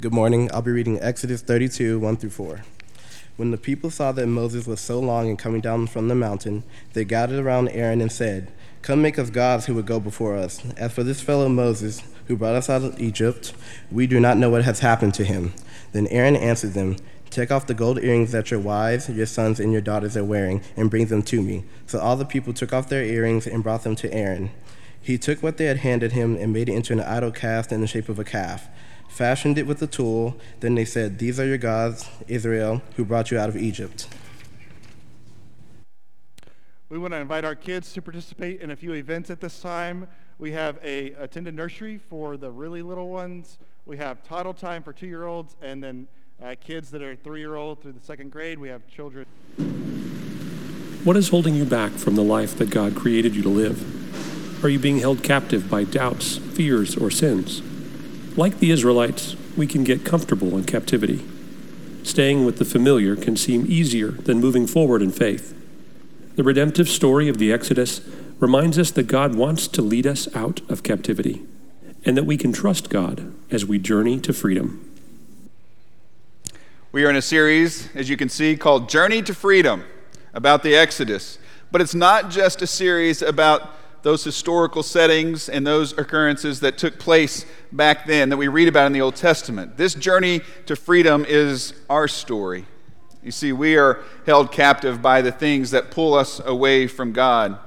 Good morning. I'll be reading Exodus 32, 1 through 4. When the people saw that Moses was so long in coming down from the mountain, they gathered around Aaron and said, Come make us gods who would go before us. As for this fellow Moses, who brought us out of Egypt, we do not know what has happened to him. Then Aaron answered them, Take off the gold earrings that your wives, your sons, and your daughters are wearing, and bring them to me. So all the people took off their earrings and brought them to Aaron. He took what they had handed him and made it into an idol cast in the shape of a calf, fashioned it with a tool. Then they said, These are your gods, Israel, who brought you out of Egypt. We want to invite our kids to participate in a few events at this time. We have a attended nursery for the really little ones. We have toddle time for two-year-olds, and then uh, kids that are three-year-old through the second grade. We have children. What is holding you back from the life that God created you to live? Are you being held captive by doubts, fears, or sins? Like the Israelites, we can get comfortable in captivity. Staying with the familiar can seem easier than moving forward in faith. The redemptive story of the Exodus reminds us that God wants to lead us out of captivity and that we can trust God as we journey to freedom. We are in a series, as you can see, called Journey to Freedom about the Exodus. But it's not just a series about those historical settings and those occurrences that took place back then that we read about in the Old Testament. This journey to freedom is our story. You see, we are held captive by the things that pull us away from God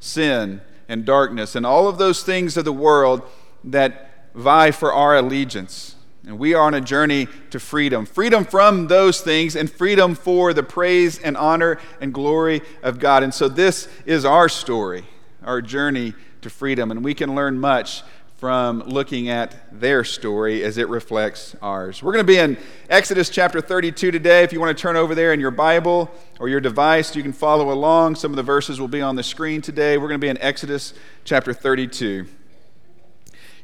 sin and darkness and all of those things of the world that vie for our allegiance. And we are on a journey to freedom freedom from those things and freedom for the praise and honor and glory of God. And so, this is our story, our journey to freedom. And we can learn much from looking at their story as it reflects ours. We're going to be in Exodus chapter 32 today. If you want to turn over there in your Bible or your device, you can follow along. Some of the verses will be on the screen today. We're going to be in Exodus chapter 32.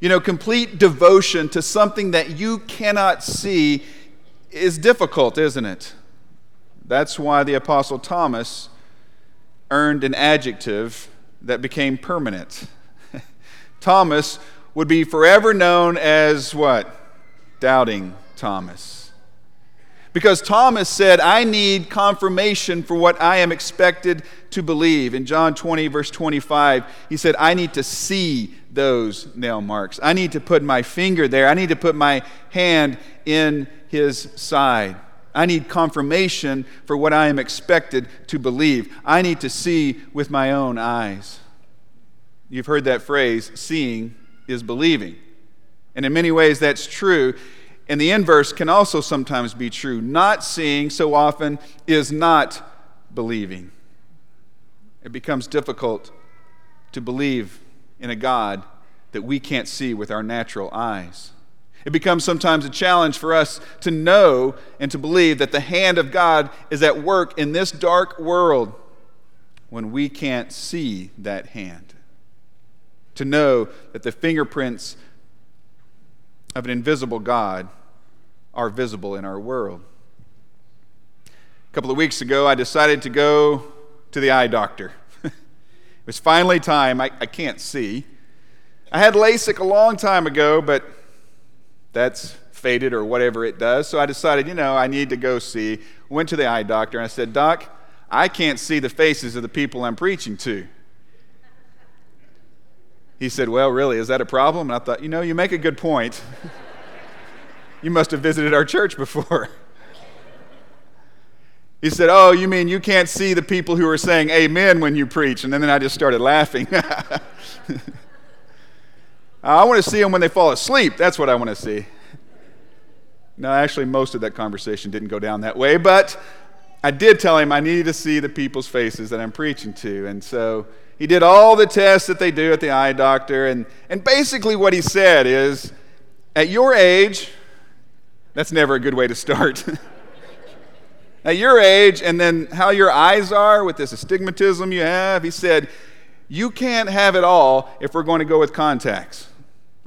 You know, complete devotion to something that you cannot see is difficult, isn't it? That's why the Apostle Thomas earned an adjective that became permanent. Thomas would be forever known as what? Doubting Thomas. Because Thomas said, I need confirmation for what I am expected to believe. In John 20, verse 25, he said, I need to see those nail marks. I need to put my finger there. I need to put my hand in his side. I need confirmation for what I am expected to believe. I need to see with my own eyes. You've heard that phrase, seeing is believing. And in many ways, that's true. And the inverse can also sometimes be true. Not seeing so often is not believing. It becomes difficult to believe in a God that we can't see with our natural eyes. It becomes sometimes a challenge for us to know and to believe that the hand of God is at work in this dark world when we can't see that hand. To know that the fingerprints of an invisible God are visible in our world. A couple of weeks ago, I decided to go to the eye doctor. It was finally time. I, I can't see. I had LASIK a long time ago, but that's faded or whatever it does. So I decided, you know, I need to go see. Went to the eye doctor and I said, Doc, I can't see the faces of the people I'm preaching to. He said, Well, really, is that a problem? And I thought, you know, you make a good point. you must have visited our church before. He said, Oh, you mean you can't see the people who are saying amen when you preach? And then I just started laughing. I want to see them when they fall asleep. That's what I want to see. No, actually, most of that conversation didn't go down that way, but I did tell him I needed to see the people's faces that I'm preaching to. And so he did all the tests that they do at the eye doctor. And, and basically, what he said is, At your age, that's never a good way to start. at your age and then how your eyes are with this astigmatism you have, he said, you can't have it all if we're going to go with contacts.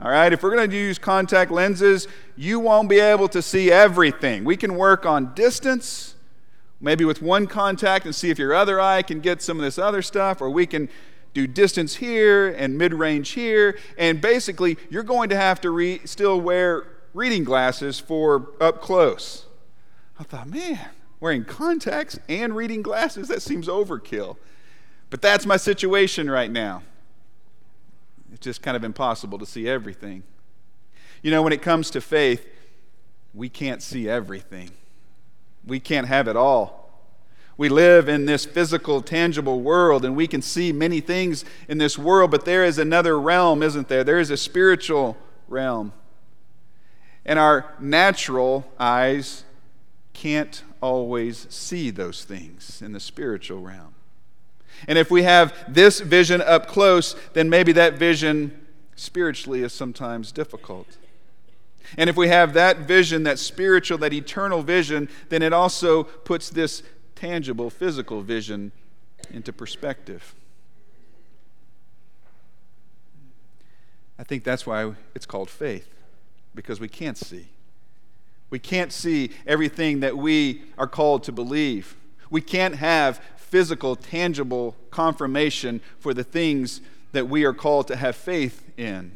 All right, if we're going to use contact lenses, you won't be able to see everything. We can work on distance, maybe with one contact and see if your other eye can get some of this other stuff, or we can do distance here and mid range here. And basically, you're going to have to re- still wear reading glasses for up close. I thought, man, wearing contacts and reading glasses, that seems overkill. But that's my situation right now. Just kind of impossible to see everything. You know, when it comes to faith, we can't see everything, we can't have it all. We live in this physical, tangible world, and we can see many things in this world, but there is another realm, isn't there? There is a spiritual realm. And our natural eyes can't always see those things in the spiritual realm. And if we have this vision up close, then maybe that vision spiritually is sometimes difficult. And if we have that vision, that spiritual, that eternal vision, then it also puts this tangible, physical vision into perspective. I think that's why it's called faith, because we can't see. We can't see everything that we are called to believe. We can't have physical, tangible confirmation for the things that we are called to have faith in.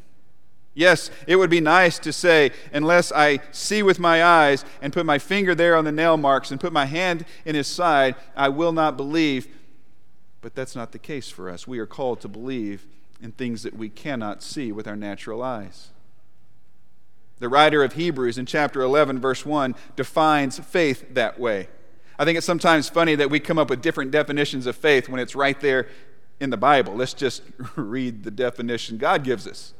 Yes, it would be nice to say, unless I see with my eyes and put my finger there on the nail marks and put my hand in his side, I will not believe. But that's not the case for us. We are called to believe in things that we cannot see with our natural eyes. The writer of Hebrews in chapter 11, verse 1, defines faith that way. I think it's sometimes funny that we come up with different definitions of faith when it's right there in the Bible. Let's just read the definition God gives us.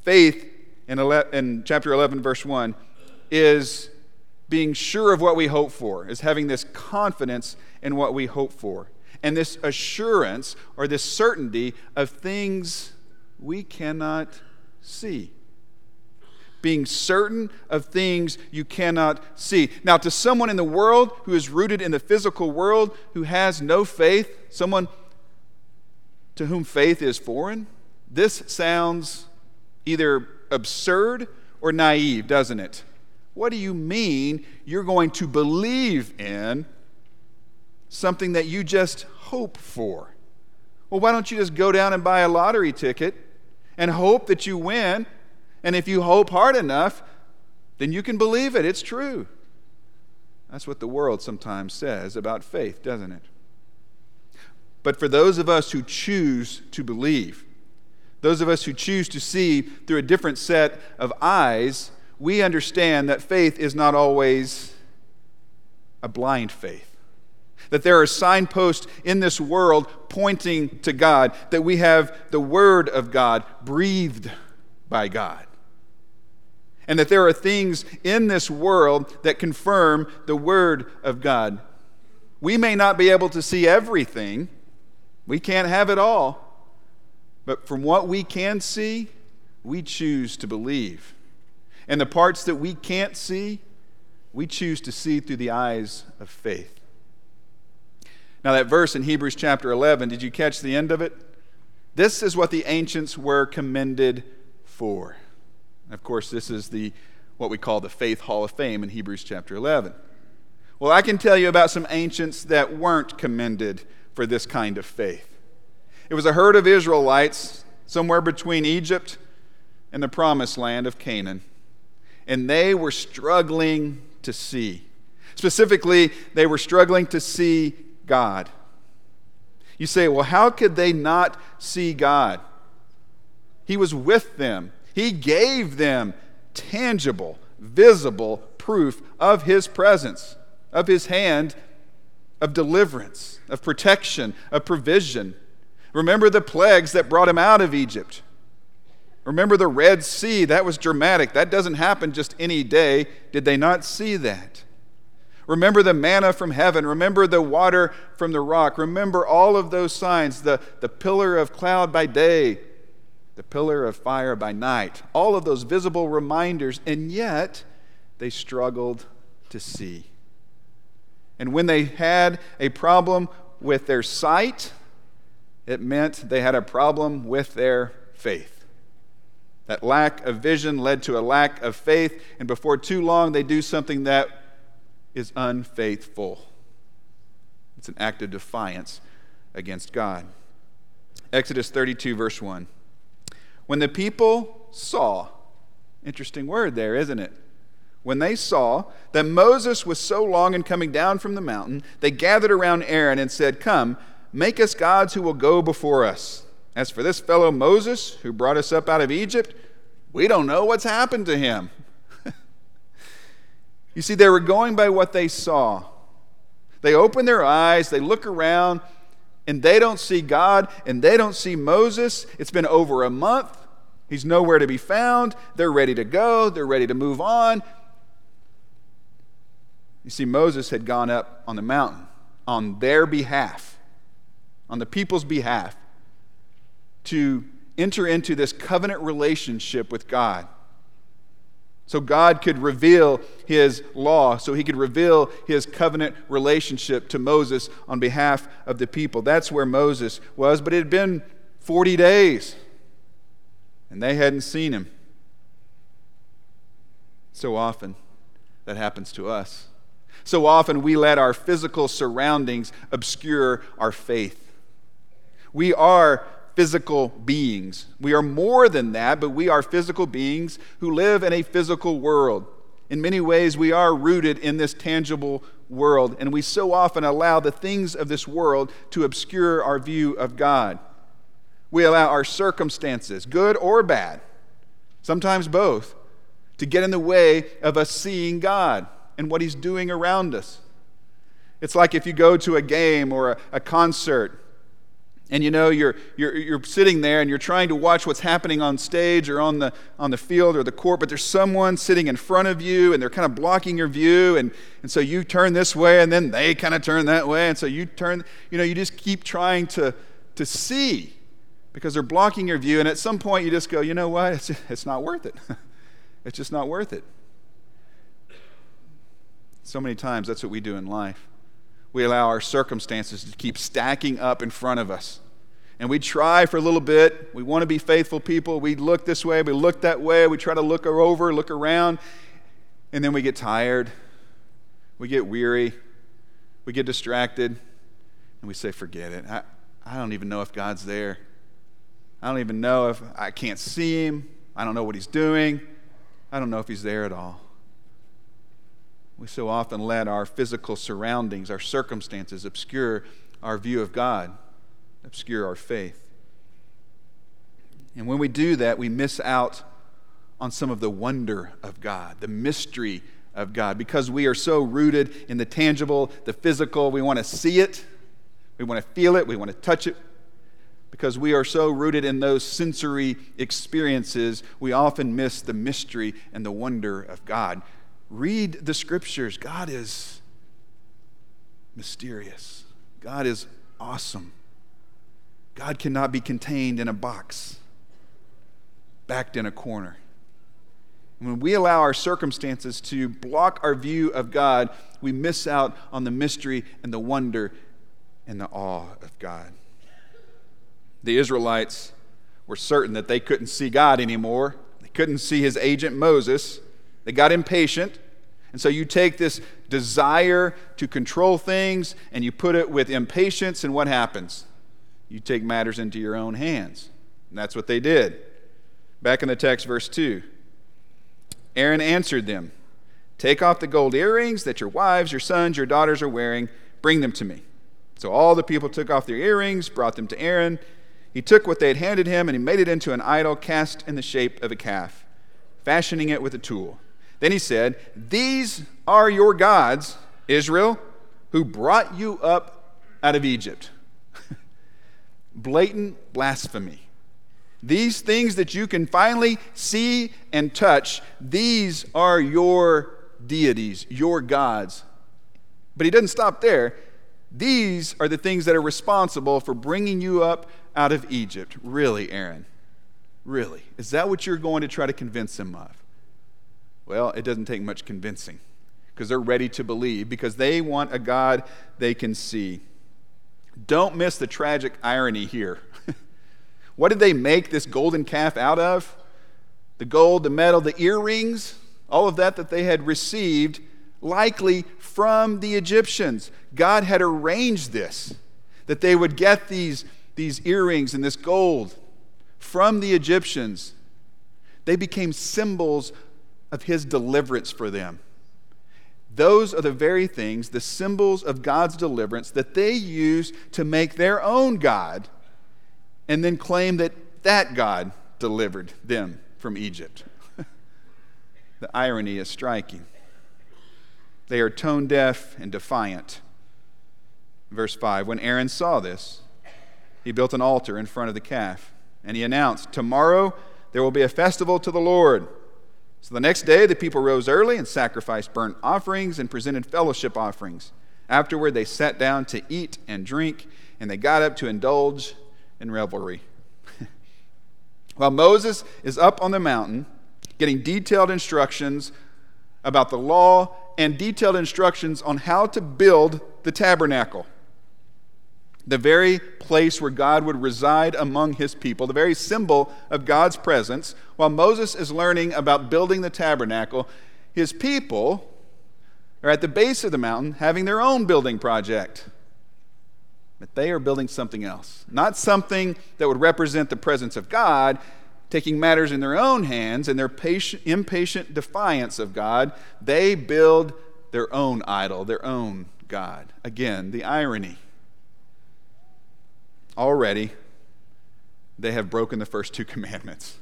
Faith, in, 11, in chapter 11, verse 1, is being sure of what we hope for, is having this confidence in what we hope for, and this assurance or this certainty of things we cannot see. Being certain of things you cannot see. Now, to someone in the world who is rooted in the physical world, who has no faith, someone to whom faith is foreign, this sounds either absurd or naive, doesn't it? What do you mean you're going to believe in something that you just hope for? Well, why don't you just go down and buy a lottery ticket and hope that you win? And if you hope hard enough, then you can believe it. It's true. That's what the world sometimes says about faith, doesn't it? But for those of us who choose to believe, those of us who choose to see through a different set of eyes, we understand that faith is not always a blind faith. That there are signposts in this world pointing to God, that we have the Word of God breathed by God. And that there are things in this world that confirm the Word of God. We may not be able to see everything, we can't have it all. But from what we can see, we choose to believe. And the parts that we can't see, we choose to see through the eyes of faith. Now, that verse in Hebrews chapter 11, did you catch the end of it? This is what the ancients were commended for. And of course, this is the what we call the Faith Hall of Fame in Hebrews chapter 11. Well, I can tell you about some ancients that weren't commended for this kind of faith. It was a herd of Israelites somewhere between Egypt and the promised land of Canaan. And they were struggling to see. Specifically, they were struggling to see God. You say, well, how could they not see God? He was with them, He gave them tangible, visible proof of His presence, of His hand of deliverance, of protection, of provision. Remember the plagues that brought him out of Egypt. Remember the Red Sea. That was dramatic. That doesn't happen just any day. Did they not see that? Remember the manna from heaven. Remember the water from the rock. Remember all of those signs the, the pillar of cloud by day, the pillar of fire by night. All of those visible reminders. And yet, they struggled to see. And when they had a problem with their sight, it meant they had a problem with their faith. That lack of vision led to a lack of faith, and before too long, they do something that is unfaithful. It's an act of defiance against God. Exodus 32, verse 1. When the people saw Interesting word there, isn't it? When they saw that Moses was so long in coming down from the mountain, they gathered around Aaron and said, Come, make us gods who will go before us. As for this fellow Moses, who brought us up out of Egypt, we don't know what's happened to him. you see, they were going by what they saw. They open their eyes, they look around, and they don't see God, and they don't see Moses. It's been over a month. He's nowhere to be found. They're ready to go, they're ready to move on. You see, Moses had gone up on the mountain on their behalf, on the people's behalf, to enter into this covenant relationship with God. So God could reveal his law, so he could reveal his covenant relationship to Moses on behalf of the people. That's where Moses was, but it had been 40 days, and they hadn't seen him. So often that happens to us. So often we let our physical surroundings obscure our faith. We are physical beings. We are more than that, but we are physical beings who live in a physical world. In many ways, we are rooted in this tangible world, and we so often allow the things of this world to obscure our view of God. We allow our circumstances, good or bad, sometimes both, to get in the way of us seeing God and what He's doing around us. It's like if you go to a game or a, a concert and you know you're, you're, you're sitting there and you're trying to watch what's happening on stage or on the, on the field or the court but there's someone sitting in front of you and they're kind of blocking your view and, and so you turn this way and then they kind of turn that way and so you turn you know you just keep trying to, to see because they're blocking your view and at some point you just go you know what it's, it's not worth it it's just not worth it so many times, that's what we do in life. We allow our circumstances to keep stacking up in front of us. And we try for a little bit. We want to be faithful people. We look this way, we look that way. We try to look over, look around. And then we get tired. We get weary. We get distracted. And we say, forget it. I, I don't even know if God's there. I don't even know if I can't see him. I don't know what he's doing. I don't know if he's there at all. We so often let our physical surroundings, our circumstances, obscure our view of God, obscure our faith. And when we do that, we miss out on some of the wonder of God, the mystery of God, because we are so rooted in the tangible, the physical. We want to see it, we want to feel it, we want to touch it. Because we are so rooted in those sensory experiences, we often miss the mystery and the wonder of God. Read the scriptures. God is mysterious, God is awesome. God cannot be contained in a box, backed in a corner. When we allow our circumstances to block our view of God, we miss out on the mystery and the wonder and the awe of God. The Israelites were certain that they couldn't see God anymore. They couldn't see his agent Moses. They got impatient. And so you take this desire to control things and you put it with impatience, and what happens? You take matters into your own hands. And that's what they did. Back in the text, verse 2 Aaron answered them Take off the gold earrings that your wives, your sons, your daughters are wearing, bring them to me. So all the people took off their earrings, brought them to Aaron. He took what they had handed him, and he made it into an idol cast in the shape of a calf, fashioning it with a tool. Then he said, These are your gods, Israel, who brought you up out of Egypt. Blatant blasphemy. These things that you can finally see and touch, these are your deities, your gods. But he doesn't stop there. These are the things that are responsible for bringing you up out of Egypt. Really, Aaron? Really? Is that what you're going to try to convince them of? Well, it doesn't take much convincing because they're ready to believe because they want a God they can see. Don't miss the tragic irony here. what did they make this golden calf out of? The gold, the metal, the earrings, all of that that they had received, likely from the Egyptians. God had arranged this, that they would get these, these earrings and this gold from the Egyptians They became symbols of his deliverance for them. Those are the very things, the symbols of God's deliverance, that they use to make their own God and then claim that that God delivered them from Egypt. the irony is striking. They are tone deaf and defiant. Verse 5 When Aaron saw this, he built an altar in front of the calf, and he announced, Tomorrow there will be a festival to the Lord. So the next day, the people rose early and sacrificed burnt offerings and presented fellowship offerings. Afterward, they sat down to eat and drink, and they got up to indulge in revelry. While Moses is up on the mountain getting detailed instructions about the law and detailed instructions on how to build the tabernacle the very place where God would reside among his people, the very symbol of God's presence, while Moses is learning about building the tabernacle, his people are at the base of the mountain having their own building project. But they are building something else, not something that would represent the presence of God, taking matters in their own hands and their patient, impatient defiance of God. They build their own idol, their own God. Again, the irony already they have broken the first two commandments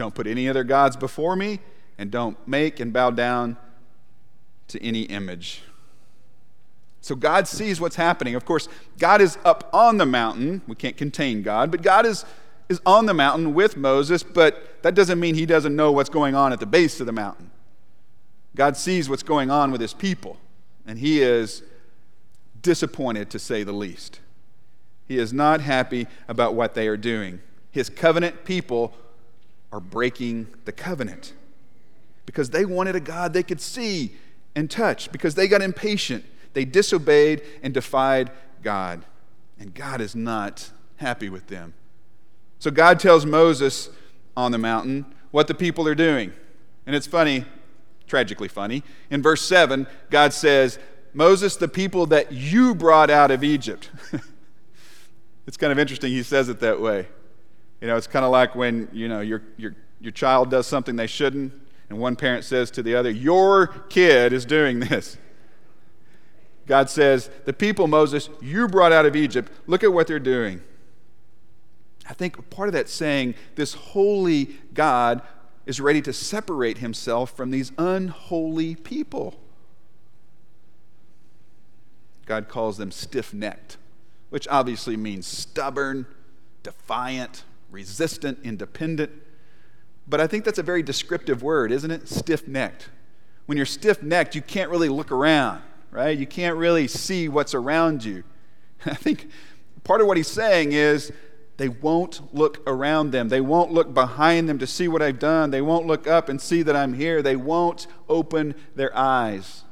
don't put any other gods before me, and don't make and bow down to any image. So God sees what's happening. Of course, God is up on the mountain. We can't contain God, but God is, is on the mountain with Moses, but that doesn't mean he doesn't know what's going on at the base of the mountain. God sees what's going on with his people, and he is disappointed to say the least. He is not happy about what they are doing. His covenant people are breaking the covenant because they wanted a God they could see and touch, because they got impatient. They disobeyed and defied God. And God is not happy with them. So God tells Moses on the mountain what the people are doing. And it's funny, tragically funny. In verse 7, God says, Moses, the people that you brought out of Egypt. It's kind of interesting he says it that way. You know, it's kind of like when, you know, your, your, your child does something they shouldn't, and one parent says to the other, Your kid is doing this. God says, The people, Moses, you brought out of Egypt, look at what they're doing. I think part of that saying, this holy God is ready to separate himself from these unholy people. God calls them stiff necked which obviously means stubborn, defiant, resistant, independent. But I think that's a very descriptive word, isn't it? Stiff necked. When you're stiff necked, you can't really look around, right? You can't really see what's around you. I think part of what he's saying is they won't look around them. They won't look behind them to see what I've done. They won't look up and see that I'm here. They won't open their eyes.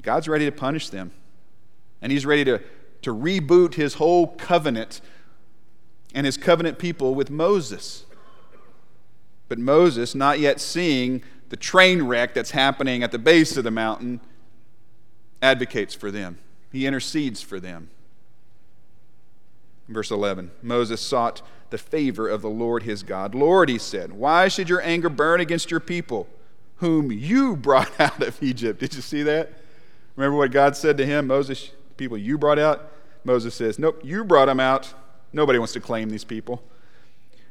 God's ready to punish them. And he's ready to, to reboot his whole covenant and his covenant people with Moses. But Moses, not yet seeing the train wreck that's happening at the base of the mountain, advocates for them. He intercedes for them. Verse 11 Moses sought the favor of the Lord his God. Lord, he said, why should your anger burn against your people, whom you brought out of Egypt? Did you see that? Remember what God said to him? Moses, people you brought out? Moses says, Nope, you brought them out. Nobody wants to claim these people.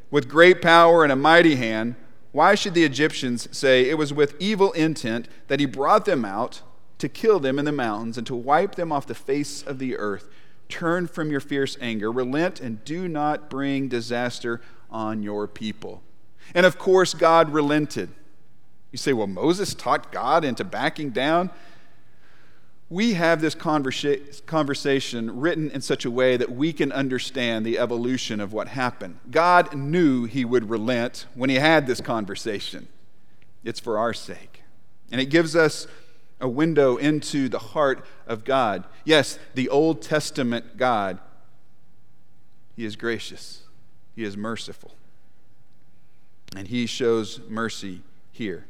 With great power and a mighty hand, why should the Egyptians say it was with evil intent that he brought them out to kill them in the mountains and to wipe them off the face of the earth? Turn from your fierce anger, relent, and do not bring disaster on your people. And of course, God relented. You say, well, Moses taught God into backing down we have this conversa- conversation written in such a way that we can understand the evolution of what happened. God knew he would relent when he had this conversation. It's for our sake. And it gives us a window into the heart of God. Yes, the Old Testament God, he is gracious, he is merciful, and he shows mercy here.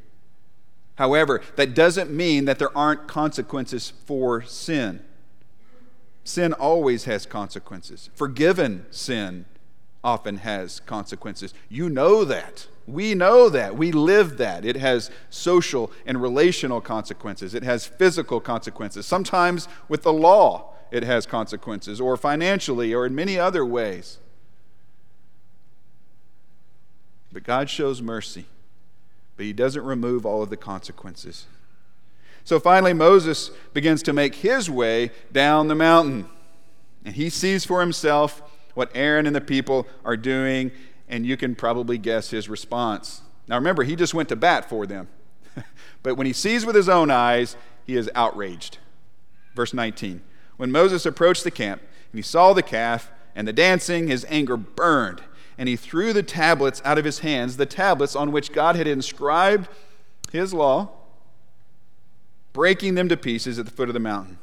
However, that doesn't mean that there aren't consequences for sin. Sin always has consequences. Forgiven sin often has consequences. You know that. We know that. We live that. It has social and relational consequences, it has physical consequences. Sometimes with the law, it has consequences, or financially, or in many other ways. But God shows mercy, but He doesn't remove all of the consequences. So finally, Moses begins to make his way down the mountain. And he sees for himself what Aaron and the people are doing, and you can probably guess his response. Now remember, he just went to bat for them. but when he sees with his own eyes, he is outraged. Verse 19 When Moses approached the camp and he saw the calf and the dancing, his anger burned, and he threw the tablets out of his hands, the tablets on which God had inscribed his law breaking them to pieces at the foot of the mountain.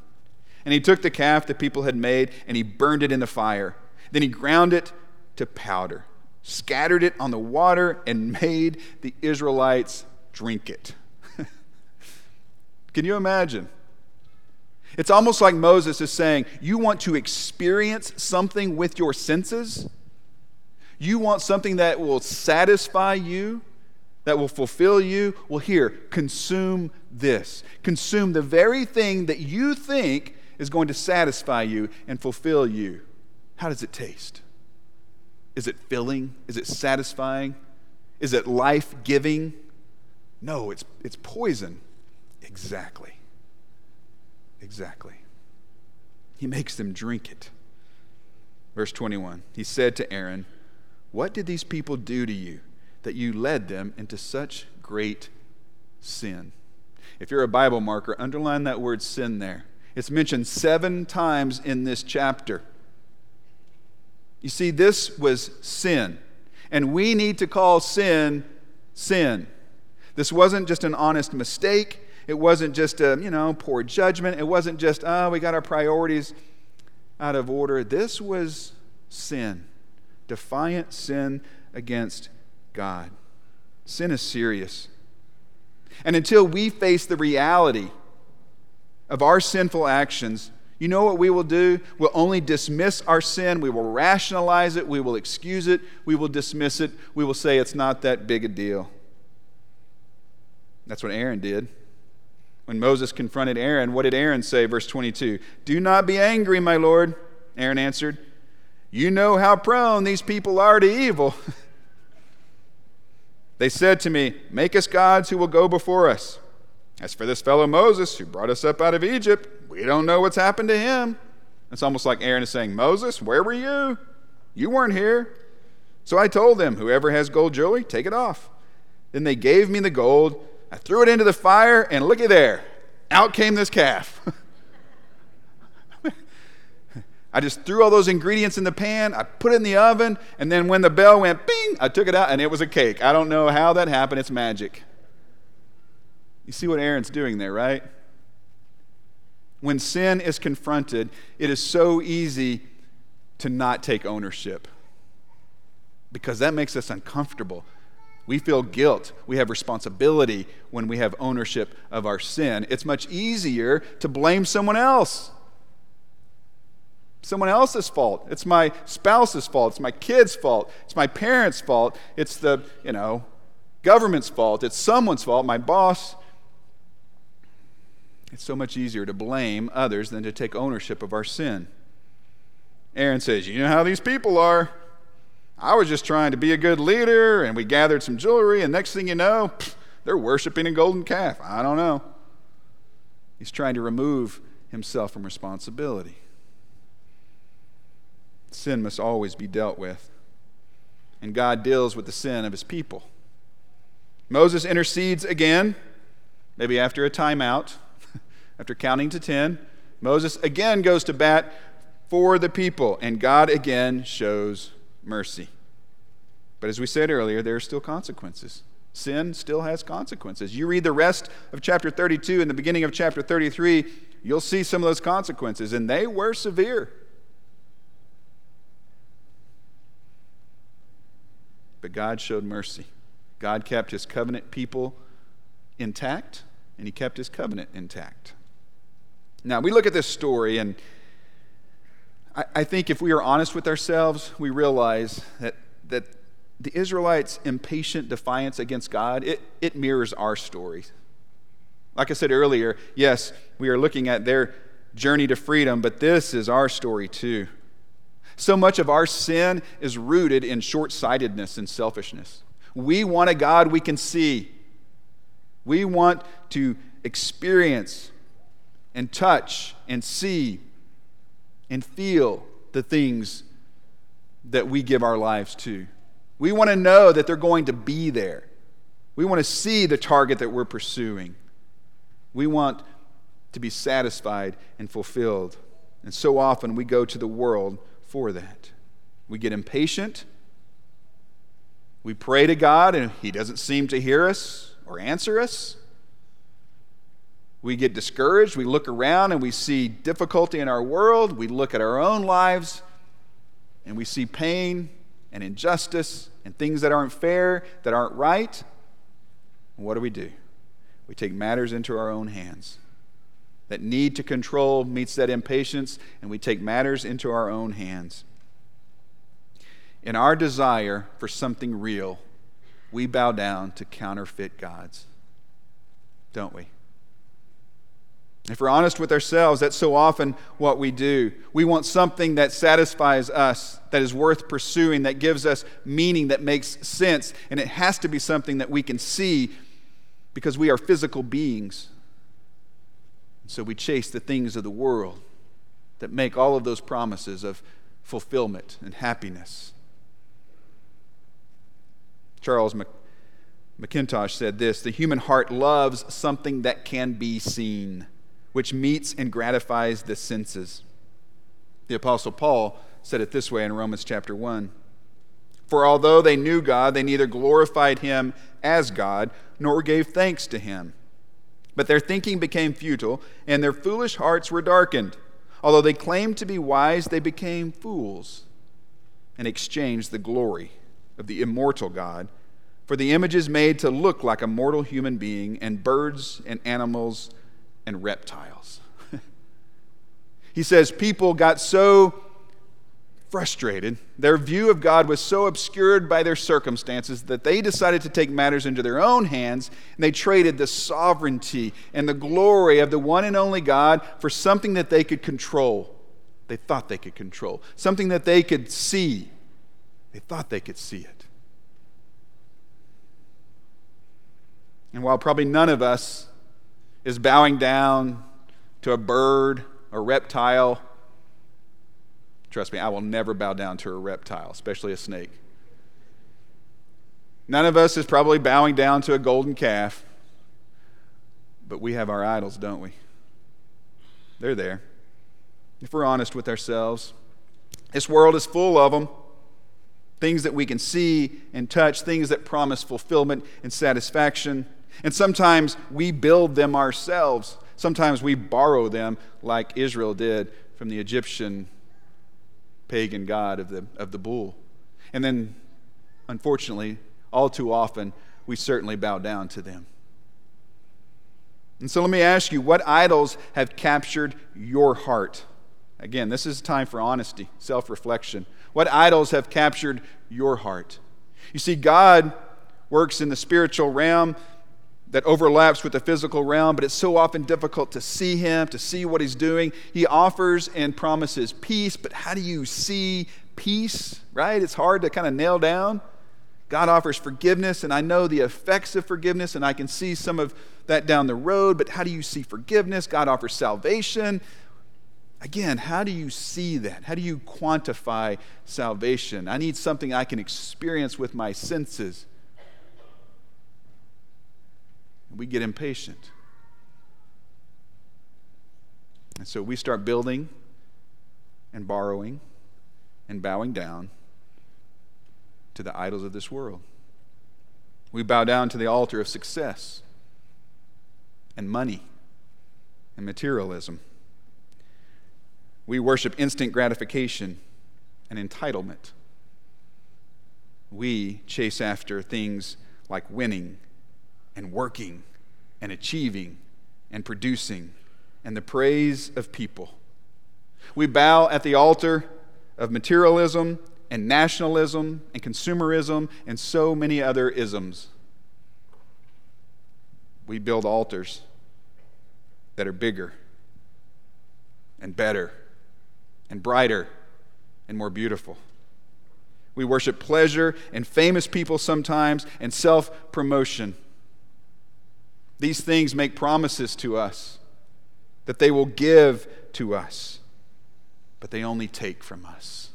And he took the calf the people had made and he burned it in the fire. Then he ground it to powder, scattered it on the water, and made the Israelites drink it. Can you imagine? It's almost like Moses is saying, You want to experience something with your senses? You want something that will satisfy you? that will fulfill you, well, here, consume this. Consume the very thing that you think is going to satisfy you and fulfill you. How does it taste? Is it filling? Is it satisfying? Is it life giving? No, it's, it's poison. Exactly. Exactly. He makes them drink it. Verse 21 He said to Aaron, What did these people do to you? that you led them into such great sin. If you're a Bible marker, underline that word sin there. It's mentioned seven times in this chapter. You see, this was sin. And we need to call sin sin. This wasn't just an honest mistake. It wasn't just a, you know, poor judgment. It wasn't just, oh, we got our priorities out of order. This was sin. Defiant sin against God. Sin is serious. And until we face the reality of our sinful actions, you know what we will do? We'll only dismiss our sin. We will rationalize it. We will excuse it. We will dismiss it. We will say it's not that big a deal. That's what Aaron did. When Moses confronted Aaron, what did Aaron say? Verse 22 Do not be angry, my Lord. Aaron answered, You know how prone these people are to evil. They said to me, Make us gods who will go before us. As for this fellow Moses who brought us up out of Egypt, we don't know what's happened to him. It's almost like Aaron is saying, Moses, where were you? You weren't here. So I told them, Whoever has gold jewelry, take it off. Then they gave me the gold. I threw it into the fire, and looky there. Out came this calf. I just threw all those ingredients in the pan, I put it in the oven, and then when the bell went bing, I took it out and it was a cake. I don't know how that happened. It's magic. You see what Aaron's doing there, right? When sin is confronted, it is so easy to not take ownership because that makes us uncomfortable. We feel guilt. We have responsibility when we have ownership of our sin. It's much easier to blame someone else someone else's fault. It's my spouse's fault. It's my kid's fault. It's my parents' fault. It's the, you know, government's fault. It's someone's fault, my boss. It's so much easier to blame others than to take ownership of our sin. Aaron says, You know how these people are. I was just trying to be a good leader, and we gathered some jewelry, and next thing you know, they're worshiping a golden calf. I don't know. He's trying to remove himself from responsibility. Sin must always be dealt with. And God deals with the sin of his people. Moses intercedes again, maybe after a timeout, after counting to 10. Moses again goes to bat for the people, and God again shows mercy. But as we said earlier, there are still consequences. Sin still has consequences. You read the rest of chapter 32 and the beginning of chapter 33, you'll see some of those consequences, and they were severe. But God showed mercy. God kept his covenant people intact, and he kept his covenant intact. Now, we look at this story, and I, I think if we are honest with ourselves, we realize that, that the Israelites' impatient defiance against God, it, it mirrors our story. Like I said earlier, yes, we are looking at their journey to freedom, but this is our story too. So much of our sin is rooted in short sightedness and selfishness. We want a God we can see. We want to experience and touch and see and feel the things that we give our lives to. We want to know that they're going to be there. We want to see the target that we're pursuing. We want to be satisfied and fulfilled. And so often we go to the world for that. We get impatient. We pray to God and He doesn't seem to hear us or answer us. We get discouraged. We look around and we see difficulty in our world. We look at our own lives and we see pain and injustice and things that aren't fair, that aren't right. And what do we do? We take matters into our own hands. That need to control meets that impatience, and we take matters into our own hands. In our desire for something real, we bow down to counterfeit gods, don't we? If we're honest with ourselves, that's so often what we do. We want something that satisfies us, that is worth pursuing, that gives us meaning, that makes sense. And it has to be something that we can see because we are physical beings. So we chase the things of the world that make all of those promises of fulfillment and happiness. Charles Mackintosh said this The human heart loves something that can be seen which meets and gratifies the senses. The Apostle Paul said it this way in Romans chapter 1 For although they knew God, they neither glorified him as God nor gave thanks to him. But their thinking became futile, and their foolish hearts were darkened. Although they claimed to be wise, they became fools and exchanged the glory of the immortal God for the images made to look like a mortal human being and birds and animals and reptiles. he says people got so frustrated, their view of God was so obscured by their circumstances that they decided to take matters into their own hands and they traded the sovereignty and the glory of the one and only God for something that they could control. They thought they could control, something that they could see. They thought they could see it. And while probably none of us is bowing down to a bird or reptile. Trust me, I will never bow down to a reptile, especially a snake. None of us is probably bowing down to a golden calf, but we have our idols, don't we? They're there. If we're honest with ourselves, this world is full of them. Things that we can see and touch, things that promise fulfillment and satisfaction. And sometimes we build them ourselves. Sometimes we borrow them, like Israel did from the Egyptian pagan god of the, of the bull. And then, unfortunately, all too often, we certainly bow down to them. And so let me ask you what idols have captured your heart? Again, this is a time for honesty, self reflection. What idols have captured your heart? You see, God works in the spiritual realm that overlaps with the physical realm, but it's so often difficult to see him, to see what he's doing. He offers and promises peace, but how do you see peace, right? It's hard to kind of nail down. God offers forgiveness, and I know the effects of forgiveness, and I can see some of that down the road, but how do you see forgiveness? God offers salvation. Again, how do you see that? How do you quantify salvation? I need something I can experience with my senses we get impatient. And so we start building and borrowing and bowing down to the idols of this world. We bow down to the altar of success and money and materialism. We worship instant gratification and entitlement. We chase after things like winning and working and achieving and producing and the praise of people. We bow at the altar of materialism and nationalism and consumerism and so many other isms. We build altars that are bigger and better and brighter and more beautiful. We worship pleasure and famous people sometimes and self promotion. These things make promises to us that they will give to us, but they only take from us.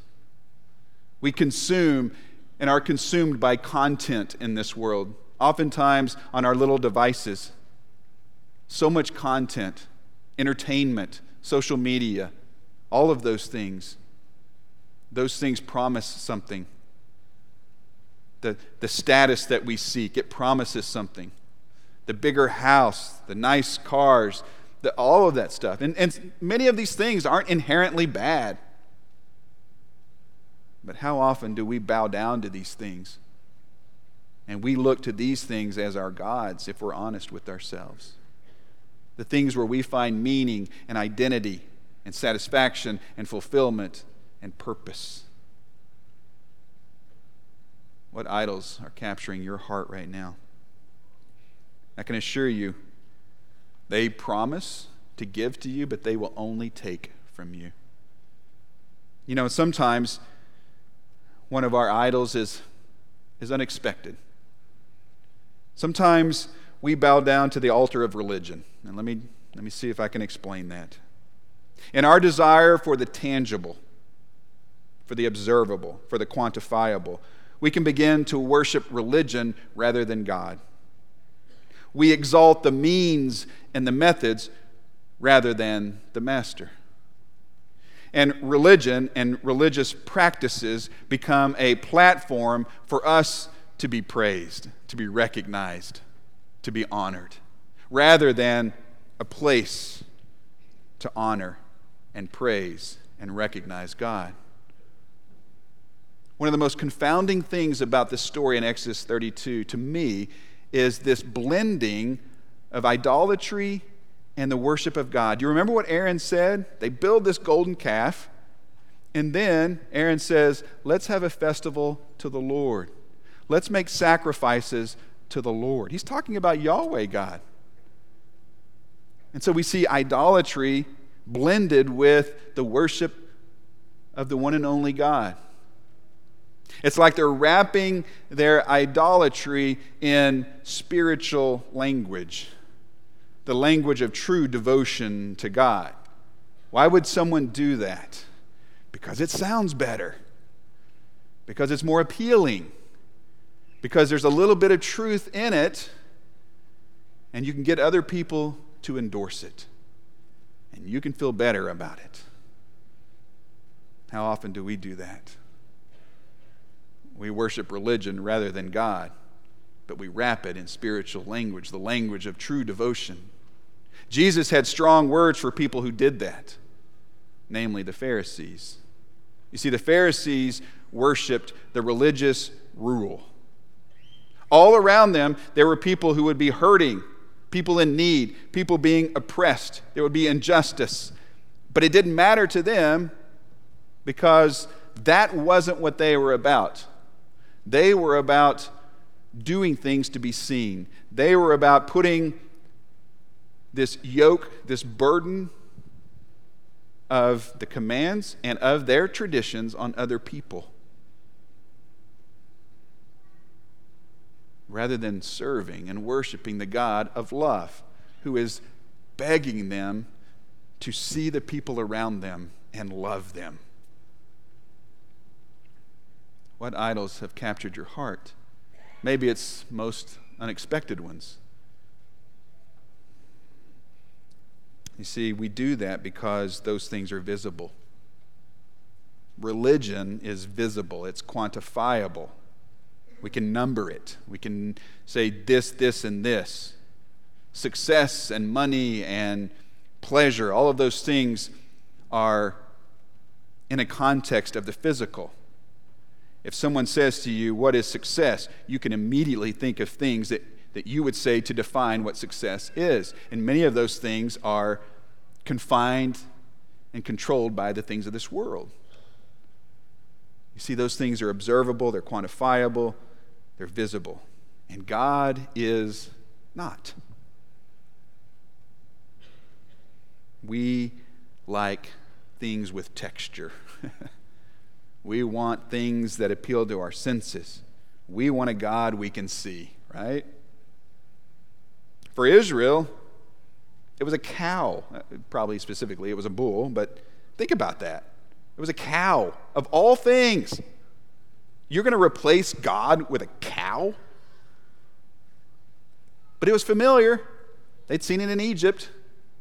We consume and are consumed by content in this world, oftentimes on our little devices. So much content, entertainment, social media, all of those things. Those things promise something. The, the status that we seek, it promises something. The bigger house, the nice cars, the, all of that stuff. And, and many of these things aren't inherently bad. But how often do we bow down to these things? And we look to these things as our gods if we're honest with ourselves. The things where we find meaning and identity and satisfaction and fulfillment and purpose. What idols are capturing your heart right now? I can assure you, they promise to give to you, but they will only take from you. You know, sometimes one of our idols is, is unexpected. Sometimes we bow down to the altar of religion. And let me, let me see if I can explain that. In our desire for the tangible, for the observable, for the quantifiable, we can begin to worship religion rather than God. We exalt the means and the methods rather than the master. And religion and religious practices become a platform for us to be praised, to be recognized, to be honored, rather than a place to honor and praise and recognize God. One of the most confounding things about this story in Exodus 32 to me is this blending of idolatry and the worship of God. Do you remember what Aaron said? They build this golden calf, and then Aaron says, Let's have a festival to the Lord. Let's make sacrifices to the Lord. He's talking about Yahweh God. And so we see idolatry blended with the worship of the one and only God. It's like they're wrapping their idolatry in spiritual language, the language of true devotion to God. Why would someone do that? Because it sounds better, because it's more appealing, because there's a little bit of truth in it, and you can get other people to endorse it, and you can feel better about it. How often do we do that? We worship religion rather than God, but we wrap it in spiritual language, the language of true devotion. Jesus had strong words for people who did that, namely the Pharisees. You see, the Pharisees worshiped the religious rule. All around them, there were people who would be hurting, people in need, people being oppressed. There would be injustice. But it didn't matter to them because that wasn't what they were about. They were about doing things to be seen. They were about putting this yoke, this burden of the commands and of their traditions on other people. Rather than serving and worshiping the God of love, who is begging them to see the people around them and love them. What idols have captured your heart? Maybe it's most unexpected ones. You see, we do that because those things are visible. Religion is visible, it's quantifiable. We can number it. We can say this, this, and this. Success and money and pleasure, all of those things are in a context of the physical. If someone says to you, What is success? you can immediately think of things that, that you would say to define what success is. And many of those things are confined and controlled by the things of this world. You see, those things are observable, they're quantifiable, they're visible. And God is not. We like things with texture. we want things that appeal to our senses. We want a God we can see, right? For Israel, it was a cow, probably specifically, it was a bull, but think about that. It was a cow, of all things. You're going to replace God with a cow? But it was familiar. They'd seen it in Egypt.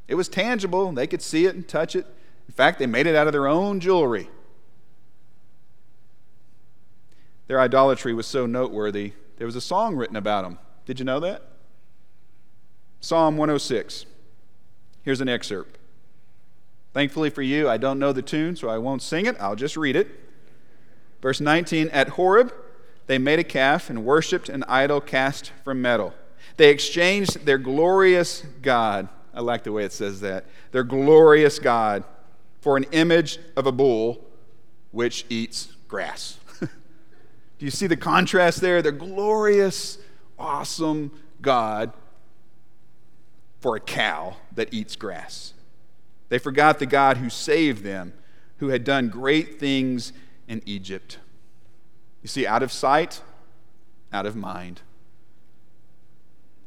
It was tangible. They could see it and touch it. In fact, they made it out of their own jewelry. Their idolatry was so noteworthy, there was a song written about them. Did you know that? Psalm 106. Here's an excerpt. Thankfully for you, I don't know the tune, so I won't sing it. I'll just read it. Verse 19 At Horeb, they made a calf and worshiped an idol cast from metal. They exchanged their glorious God. I like the way it says that. Their glorious God for an image of a bull which eats grass. Do you see the contrast there? Their glorious, awesome God for a cow that eats grass. They forgot the God who saved them, who had done great things in Egypt. You see, out of sight, out of mind.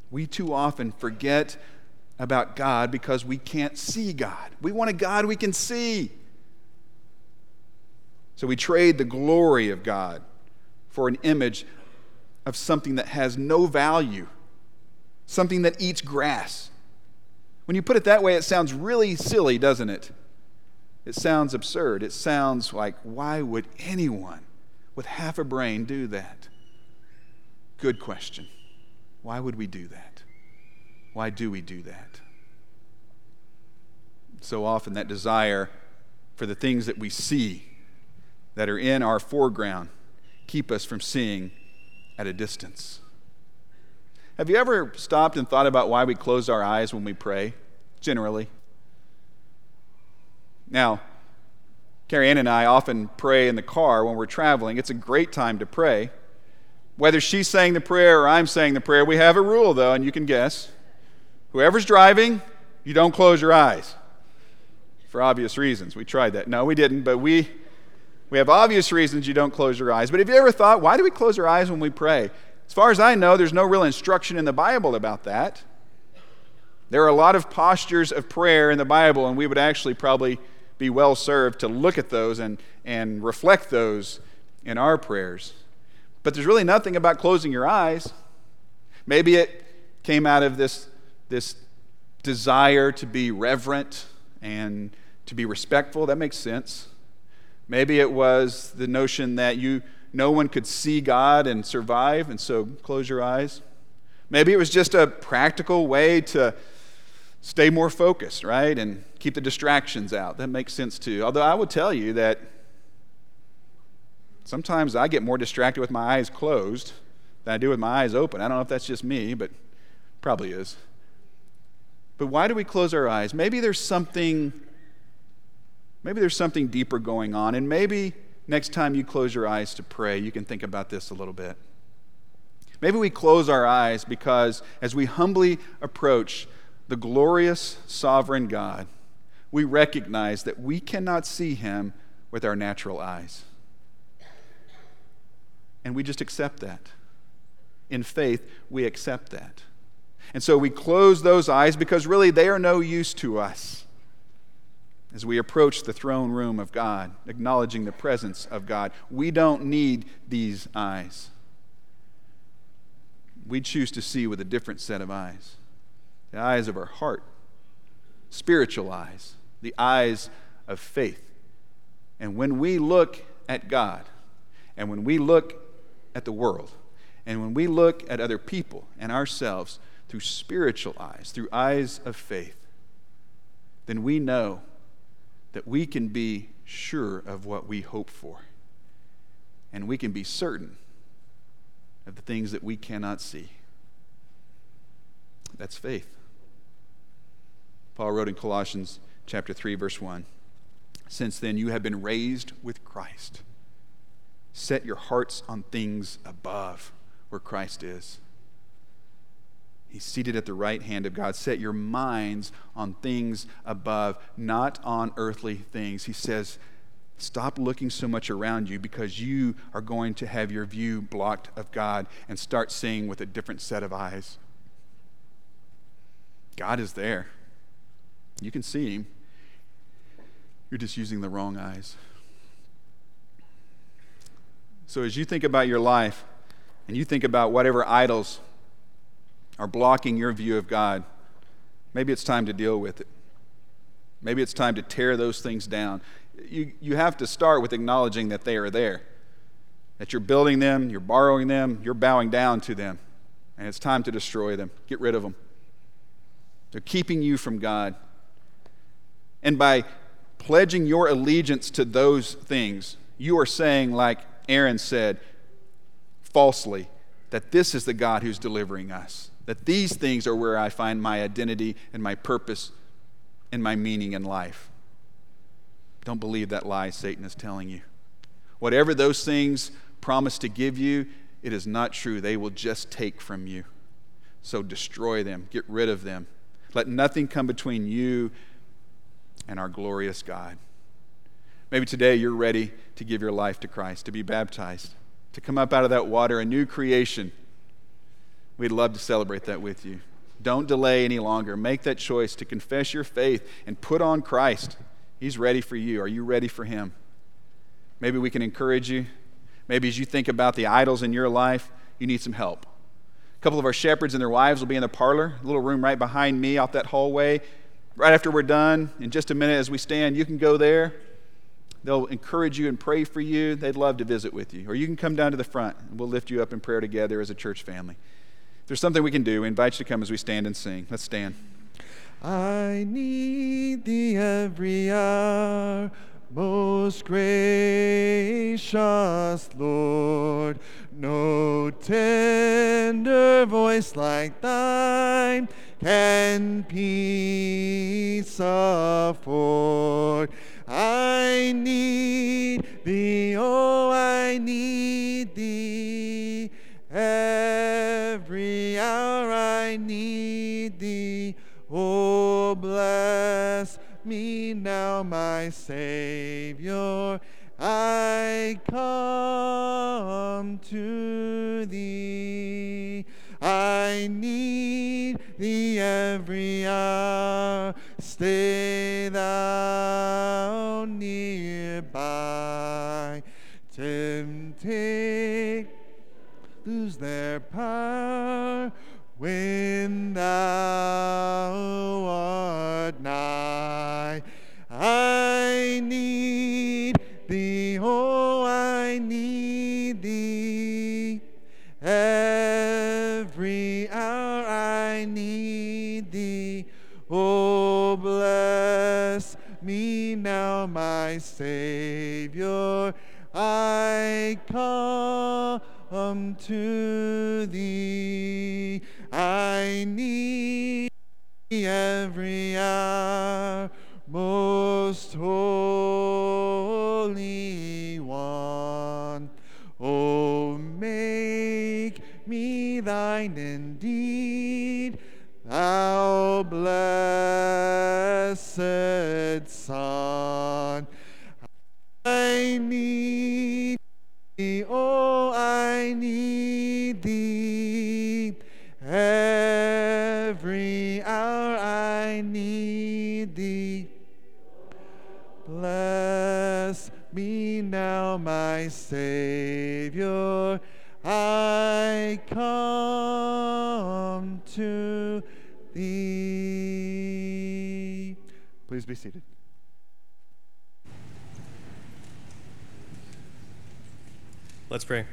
We too often forget about God because we can't see God. We want a God we can see. So we trade the glory of God for an image of something that has no value, something that eats grass. When you put it that way, it sounds really silly, doesn't it? It sounds absurd. It sounds like, why would anyone with half a brain do that? Good question. Why would we do that? Why do we do that? So often, that desire for the things that we see that are in our foreground keep us from seeing at a distance. Have you ever stopped and thought about why we close our eyes when we pray, generally? Now, Carrie Ann and I often pray in the car when we're traveling. It's a great time to pray. Whether she's saying the prayer or I'm saying the prayer, we have a rule, though, and you can guess. Whoever's driving, you don't close your eyes for obvious reasons. We tried that. No, we didn't, but we, we have obvious reasons you don't close your eyes. But have you ever thought, why do we close our eyes when we pray? As far as I know, there's no real instruction in the Bible about that. There are a lot of postures of prayer in the Bible, and we would actually probably be well served to look at those and, and reflect those in our prayers. But there's really nothing about closing your eyes. Maybe it came out of this, this desire to be reverent and to be respectful. That makes sense. Maybe it was the notion that you no one could see God and survive, and so close your eyes. Maybe it was just a practical way to stay more focused, right? And keep the distractions out. That makes sense too. Although I would tell you that sometimes I get more distracted with my eyes closed than I do with my eyes open. I don't know if that's just me, but probably is. But why do we close our eyes? Maybe there's something maybe there's something deeper going on and maybe next time you close your eyes to pray, you can think about this a little bit. Maybe we close our eyes because as we humbly approach the glorious sovereign God, we recognize that we cannot see him with our natural eyes. And we just accept that. In faith, we accept that. And so we close those eyes because really they are no use to us as we approach the throne room of God, acknowledging the presence of God. We don't need these eyes. We choose to see with a different set of eyes the eyes of our heart, spiritual eyes, the eyes of faith. And when we look at God, and when we look at the world, and when we look at other people and ourselves, through spiritual eyes, through eyes of faith, then we know that we can be sure of what we hope for. And we can be certain of the things that we cannot see. That's faith. Paul wrote in Colossians chapter 3 verse 1. Since then, you have been raised with Christ. Set your hearts on things above where Christ is. He's seated at the right hand of God. Set your minds on things above, not on earthly things. He says, Stop looking so much around you because you are going to have your view blocked of God and start seeing with a different set of eyes. God is there. You can see Him. You're just using the wrong eyes. So, as you think about your life and you think about whatever idols are blocking your view of God, maybe it's time to deal with it. Maybe it's time to tear those things down. You, you have to start with acknowledging that they are there, that you're building them, you're borrowing them, you're bowing down to them, and it's time to destroy them. Get rid of them. They're keeping you from God. And by pledging your allegiance to those things, you are saying, like Aaron said falsely, that this is the God who's delivering us that these things are where I find my identity and my purpose and my meaning in life. Don't believe that lie Satan is telling you. Whatever those things promise to give you, it is not true. They will just take from you. So destroy them, get rid of them. Let nothing come between you and our glorious God. Maybe today you're ready to give your life to Christ, to be baptized, to come up out of that water, a new creation We'd love to celebrate that with you. Don't delay any longer. Make that choice to confess your faith and put on Christ. He's ready for you. Are you ready for Him? Maybe we can encourage you. Maybe as you think about the idols in your life, you need some help. A couple of our shepherds and their wives will be in the parlor, a little room right behind me out that hallway. Right after we're done, in just a minute as we stand, you can go there. They'll encourage you and pray for you. They'd love to visit with you. Or you can come down to the front and we'll lift you up in prayer together as a church family there's something we can do, we invite you to come as we stand and sing. Let's stand. I need thee every hour, most gracious Lord. No tender voice like thine can peace every hour, pray.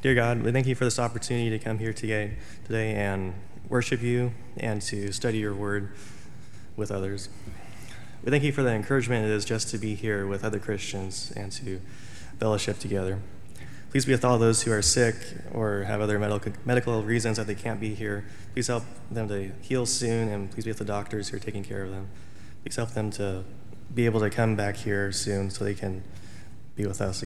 Dear God, we thank you for this opportunity to come here today, today and worship you and to study your word with others. We thank you for the encouragement it is just to be here with other Christians and to fellowship together. Please be with all those who are sick or have other medical, medical reasons that they can't be here. Please help them to heal soon, and please be with the doctors who are taking care of them. Please help them to be able to come back here soon so they can be with us